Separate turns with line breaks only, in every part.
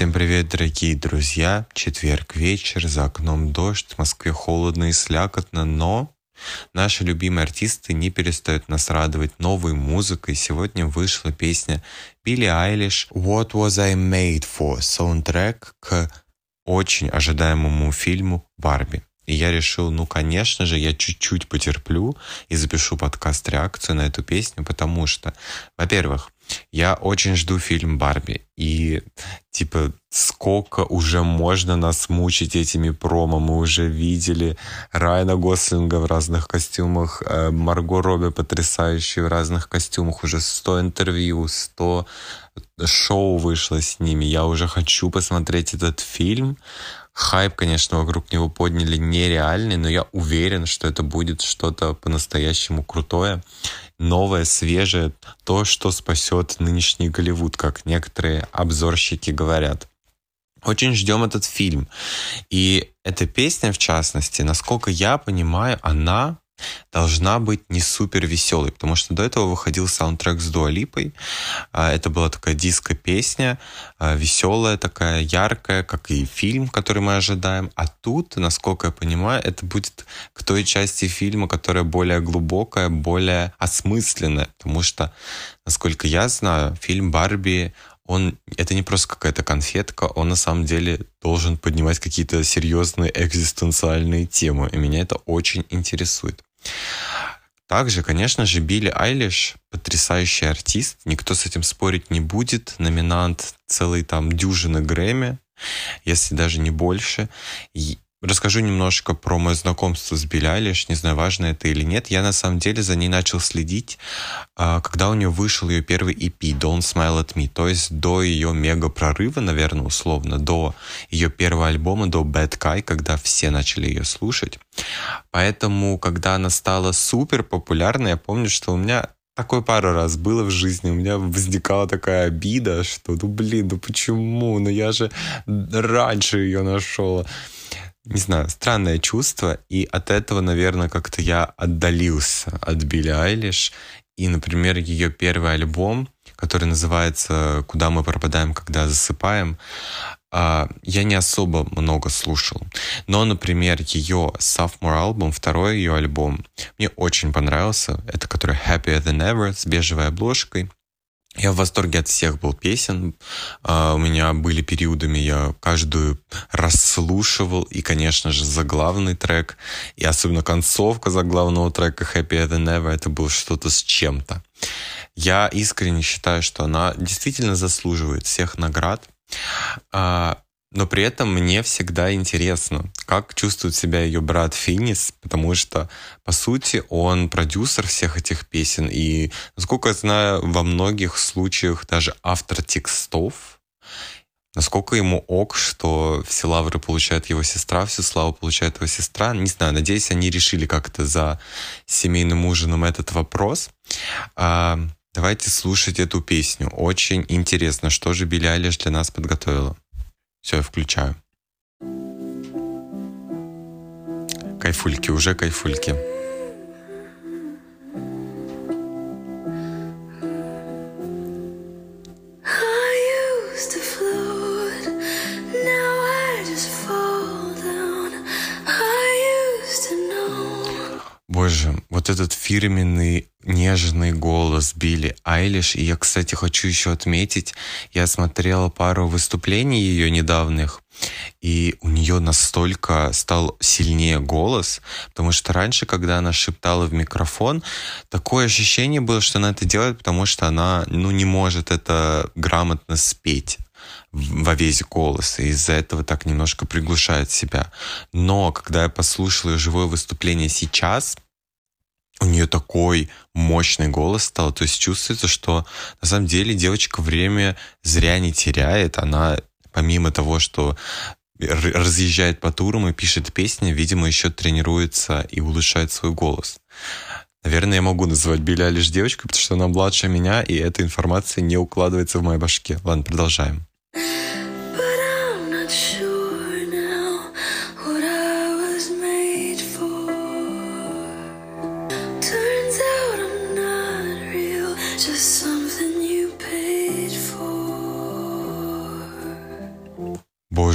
Всем привет, дорогие друзья! Четверг вечер, за окном дождь, в Москве холодно и слякотно, но наши любимые артисты не перестают нас радовать новой музыкой. Сегодня вышла песня Билли Айлиш «What Was I Made For?» саундтрек к очень ожидаемому фильму «Барби». И я решил, ну, конечно же, я чуть-чуть потерплю и запишу подкаст-реакцию на эту песню, потому что, во-первых, я очень жду фильм «Барби». И, типа, сколько уже можно нас мучить этими промо. Мы уже видели Райана Гослинга в разных костюмах, э, Марго Робби потрясающие в разных костюмах. Уже 100 интервью, 100 шоу вышло с ними. Я уже хочу посмотреть этот фильм. Хайп, конечно, вокруг него подняли нереальный, но я уверен, что это будет что-то по-настоящему крутое новое, свежее, то, что спасет нынешний Голливуд, как некоторые обзорщики говорят. Очень ждем этот фильм. И эта песня, в частности, насколько я понимаю, она должна быть не супер веселой, потому что до этого выходил саундтрек с Дуалипой. Это была такая диско-песня, а, веселая такая, яркая, как и фильм, который мы ожидаем. А тут, насколько я понимаю, это будет к той части фильма, которая более глубокая, более осмысленная, потому что, насколько я знаю, фильм «Барби» он это не просто какая-то конфетка, он на самом деле должен поднимать какие-то серьезные экзистенциальные темы, и меня это очень интересует. Также, конечно же, Билли Айлиш потрясающий артист, никто с этим спорить не будет, номинант целой там дюжины Грэмми, если даже не больше. И Расскажу немножко про мое знакомство с Айлиш, не знаю, важно это или нет. Я на самом деле за ней начал следить, а, когда у нее вышел ее первый EP Don't Smile at Me, то есть до ее мега прорыва, наверное, условно, до ее первого альбома, до Bad Guy, когда все начали ее слушать. Поэтому, когда она стала супер популярной, я помню, что у меня такое пару раз было в жизни. У меня возникала такая обида, что, ну блин, ну почему? Ну я же раньше ее нашел не знаю, странное чувство, и от этого, наверное, как-то я отдалился от Билли Айлиш. И, например, ее первый альбом, который называется «Куда мы пропадаем, когда засыпаем», а, я не особо много слушал. Но, например, ее sophomore альбом, второй ее альбом, мне очень понравился. Это который Happier Than Ever с бежевой обложкой. Я в восторге от всех был песен. Uh, у меня были периодами, я каждую расслушивал. И, конечно же, заглавный трек, и особенно концовка заглавного трека Happy Than Ever, это было что-то с чем-то. Я искренне считаю, что она действительно заслуживает всех наград. Uh, но при этом мне всегда интересно, как чувствует себя ее брат Финис, потому что, по сути, он продюсер всех этих песен, и, насколько я знаю, во многих случаях даже автор текстов, Насколько ему ок, что все лавры получает его сестра, всю славу получает его сестра. Не знаю, надеюсь, они решили как-то за семейным ужином этот вопрос. А, давайте слушать эту песню. Очень интересно, что же Билли Айлиш для нас подготовила. Все, я включаю. Кайфульки, уже кайфульки. Фирменный нежный голос Билли Айлиш. И я, кстати, хочу еще отметить, я смотрела пару выступлений ее недавних, и у нее настолько стал сильнее голос, потому что раньше, когда она шептала в микрофон, такое ощущение было, что она это делает, потому что она, ну, не может это грамотно спеть во весь голос, и из-за этого так немножко приглушает себя. Но когда я послушал ее живое выступление сейчас, у нее такой мощный голос стал, то есть чувствуется, что на самом деле девочка время зря не теряет, она помимо того, что разъезжает по турам и пишет песни, видимо, еще тренируется и улучшает свой голос. Наверное, я могу называть Билли лишь девочкой, потому что она младше меня, и эта информация не укладывается в моей башке. Ладно, продолжаем.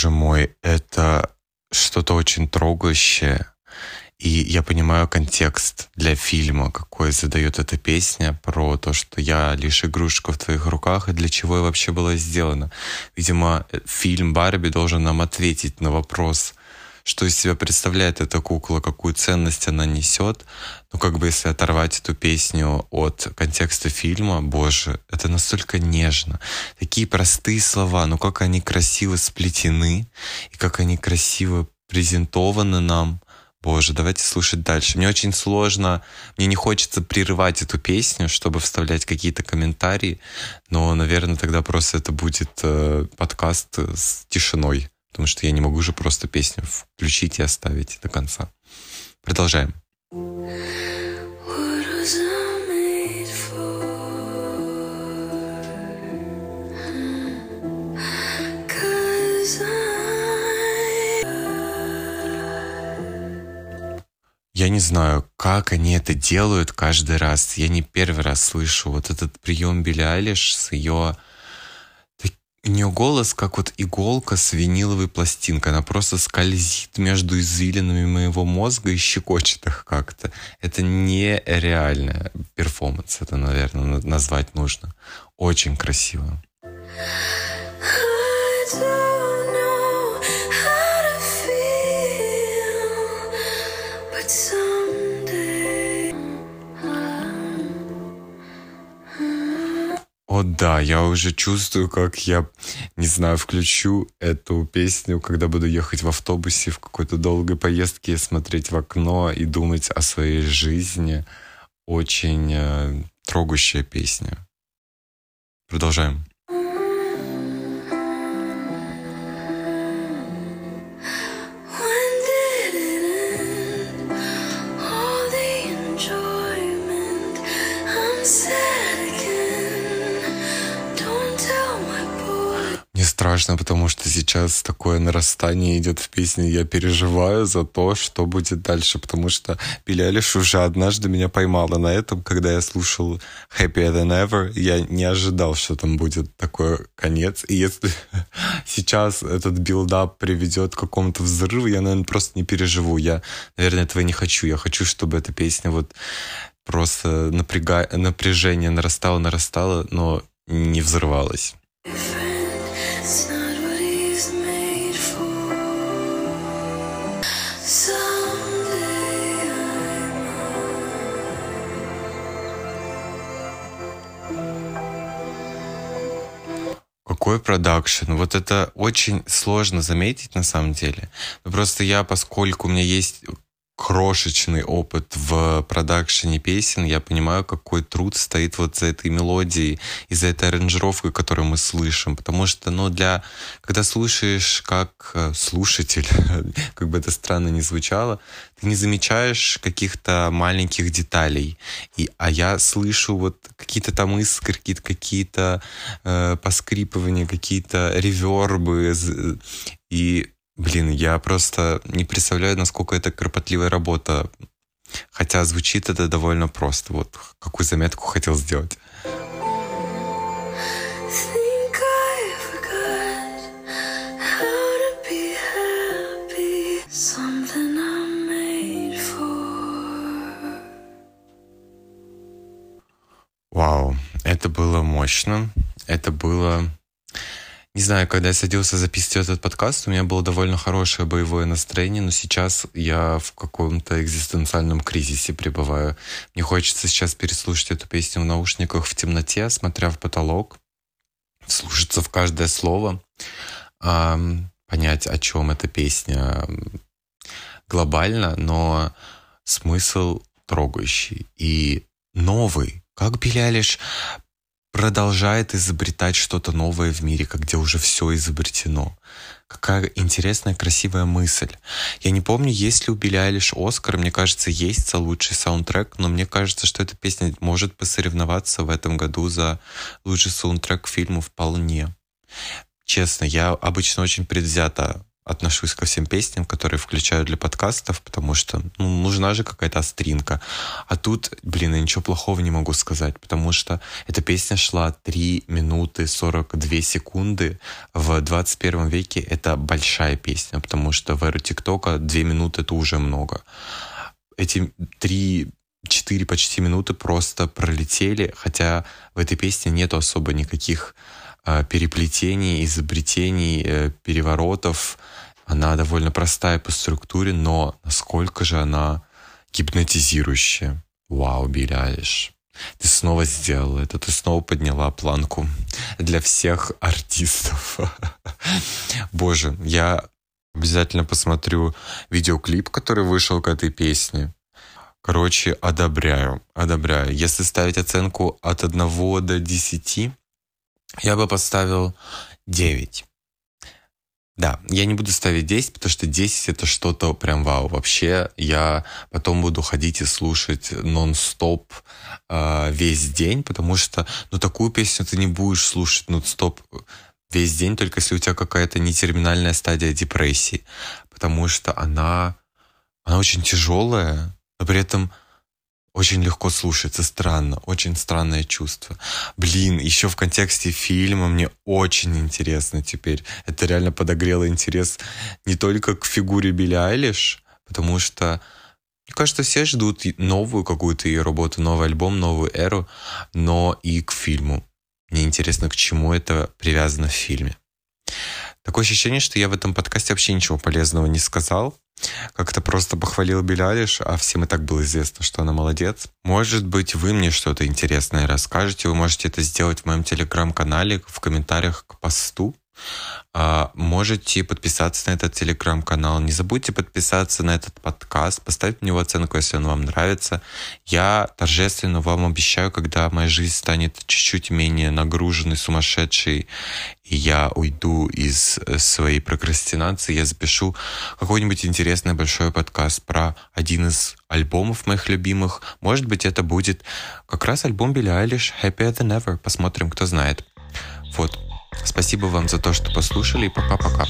Боже мой, это что-то очень трогающее. И я понимаю контекст для фильма, какой задает эта песня про то, что я лишь игрушка в твоих руках, и для чего я вообще была сделана. Видимо, фильм «Барби» должен нам ответить на вопрос, что из себя представляет эта кукла, какую ценность она несет. Ну, как бы если оторвать эту песню от контекста фильма, боже, это настолько нежно. Такие простые слова, но как они красиво сплетены, и как они красиво презентованы нам. Боже, давайте слушать дальше. Мне очень сложно, мне не хочется прерывать эту песню, чтобы вставлять какие-то комментарии, но, наверное, тогда просто это будет э, подкаст с тишиной, потому что я не могу же просто песню включить и оставить до конца. Продолжаем. Я не знаю, как они это делают каждый раз. Я не первый раз слышу вот этот прием Билли Айлиш с ее... У нее голос как вот иголка с виниловой пластинкой. Она просто скользит между извилинами моего мозга и щекочет их как-то. Это нереальная перформанс. Это, наверное, назвать нужно. Очень красиво. Да, я уже чувствую, как я, не знаю, включу эту песню, когда буду ехать в автобусе в какой-то долгой поездке, смотреть в окно и думать о своей жизни. Очень э, трогающая песня. Продолжаем. Страшно, потому что сейчас такое нарастание идет в песне. Я переживаю за то, что будет дальше, потому что Билли Айлиш уже однажды меня поймала на этом, когда я слушал Happier Than Ever. Я не ожидал, что там будет такой конец. И если сейчас этот build-up приведет к какому-то взрыву, я, наверное, просто не переживу. Я, наверное, этого не хочу. Я хочу, чтобы эта песня вот просто напряга... напряжение нарастало, нарастало, но не взрывалась. Какой продакшн? Вот это очень сложно заметить на самом деле. Но просто я, поскольку у меня есть крошечный опыт в продакшене песен, я понимаю, какой труд стоит вот за этой мелодией и за этой аранжировкой, которую мы слышим. Потому что, ну, для... Когда слушаешь как э, слушатель, как бы это странно ни звучало, ты не замечаешь каких-то маленьких деталей. И, а я слышу вот какие-то там искорки, какие-то э, поскрипывания, какие-то ревербы. И Блин, я просто не представляю, насколько это кропотливая работа. Хотя звучит это довольно просто. Вот какую заметку хотел сделать. Вау, это было мощно. Это было не знаю, когда я садился записывать этот подкаст, у меня было довольно хорошее боевое настроение, но сейчас я в каком-то экзистенциальном кризисе пребываю. Мне хочется сейчас переслушать эту песню в наушниках в темноте, смотря в потолок, вслушаться в каждое слово, понять, о чем эта песня глобально, но смысл трогающий и новый. Как Билли Алиш продолжает изобретать что-то новое в мире, как где уже все изобретено. Какая интересная, красивая мысль. Я не помню, есть ли у Билли Айлиш Оскар. Мне кажется, есть за лучший саундтрек, но мне кажется, что эта песня может посоревноваться в этом году за лучший саундтрек к фильму вполне. Честно, я обычно очень предвзято отношусь ко всем песням, которые включаю для подкастов, потому что ну, нужна же какая-то остринка. А тут, блин, я ничего плохого не могу сказать, потому что эта песня шла 3 минуты 42 секунды. В 21 веке это большая песня, потому что в эру ТикТока 2 минуты это уже много. Эти 3 4 почти минуты просто пролетели, хотя в этой песне нету особо никаких переплетений, изобретений, э, переворотов. Она довольно простая по структуре, но насколько же она гипнотизирующая. Вау, Билли. Ты снова сделала это, ты снова подняла планку для всех артистов. Боже, я обязательно посмотрю видеоклип, который вышел к этой песне. Короче, одобряю, одобряю. Если ставить оценку от 1 до 10, я бы поставил 9. Да, я не буду ставить 10, потому что 10 это что-то прям вау. Вообще я потом буду ходить и слушать нон-стоп э, весь день, потому что, ну, такую песню ты не будешь слушать нон-стоп весь день, только если у тебя какая-то нетерминальная стадия депрессии, потому что она, она очень тяжелая, но при этом очень легко слушается, странно, очень странное чувство. Блин, еще в контексте фильма мне очень интересно теперь. Это реально подогрело интерес не только к фигуре Билли Айлиш, потому что, мне кажется, все ждут новую какую-то ее работу, новый альбом, новую эру, но и к фильму. Мне интересно, к чему это привязано в фильме. Такое ощущение, что я в этом подкасте вообще ничего полезного не сказал. Как-то просто похвалил Белялиш, а всем и так было известно, что она молодец. Может быть, вы мне что-то интересное расскажете. Вы можете это сделать в моем телеграм-канале в комментариях к посту. А, можете подписаться на этот телеграм-канал. Не забудьте подписаться на этот подкаст, поставить мне оценку, если он вам нравится. Я торжественно вам обещаю, когда моя жизнь станет чуть-чуть менее нагруженной, сумасшедшей, и я уйду из э, своей прокрастинации, я запишу какой-нибудь интересный большой подкаст про один из альбомов моих любимых. Может быть, это будет как раз альбом Билли Айлиш «Happier Than Ever». Посмотрим, кто знает. Вот. Спасибо вам за то, что послушали, и пока-пока.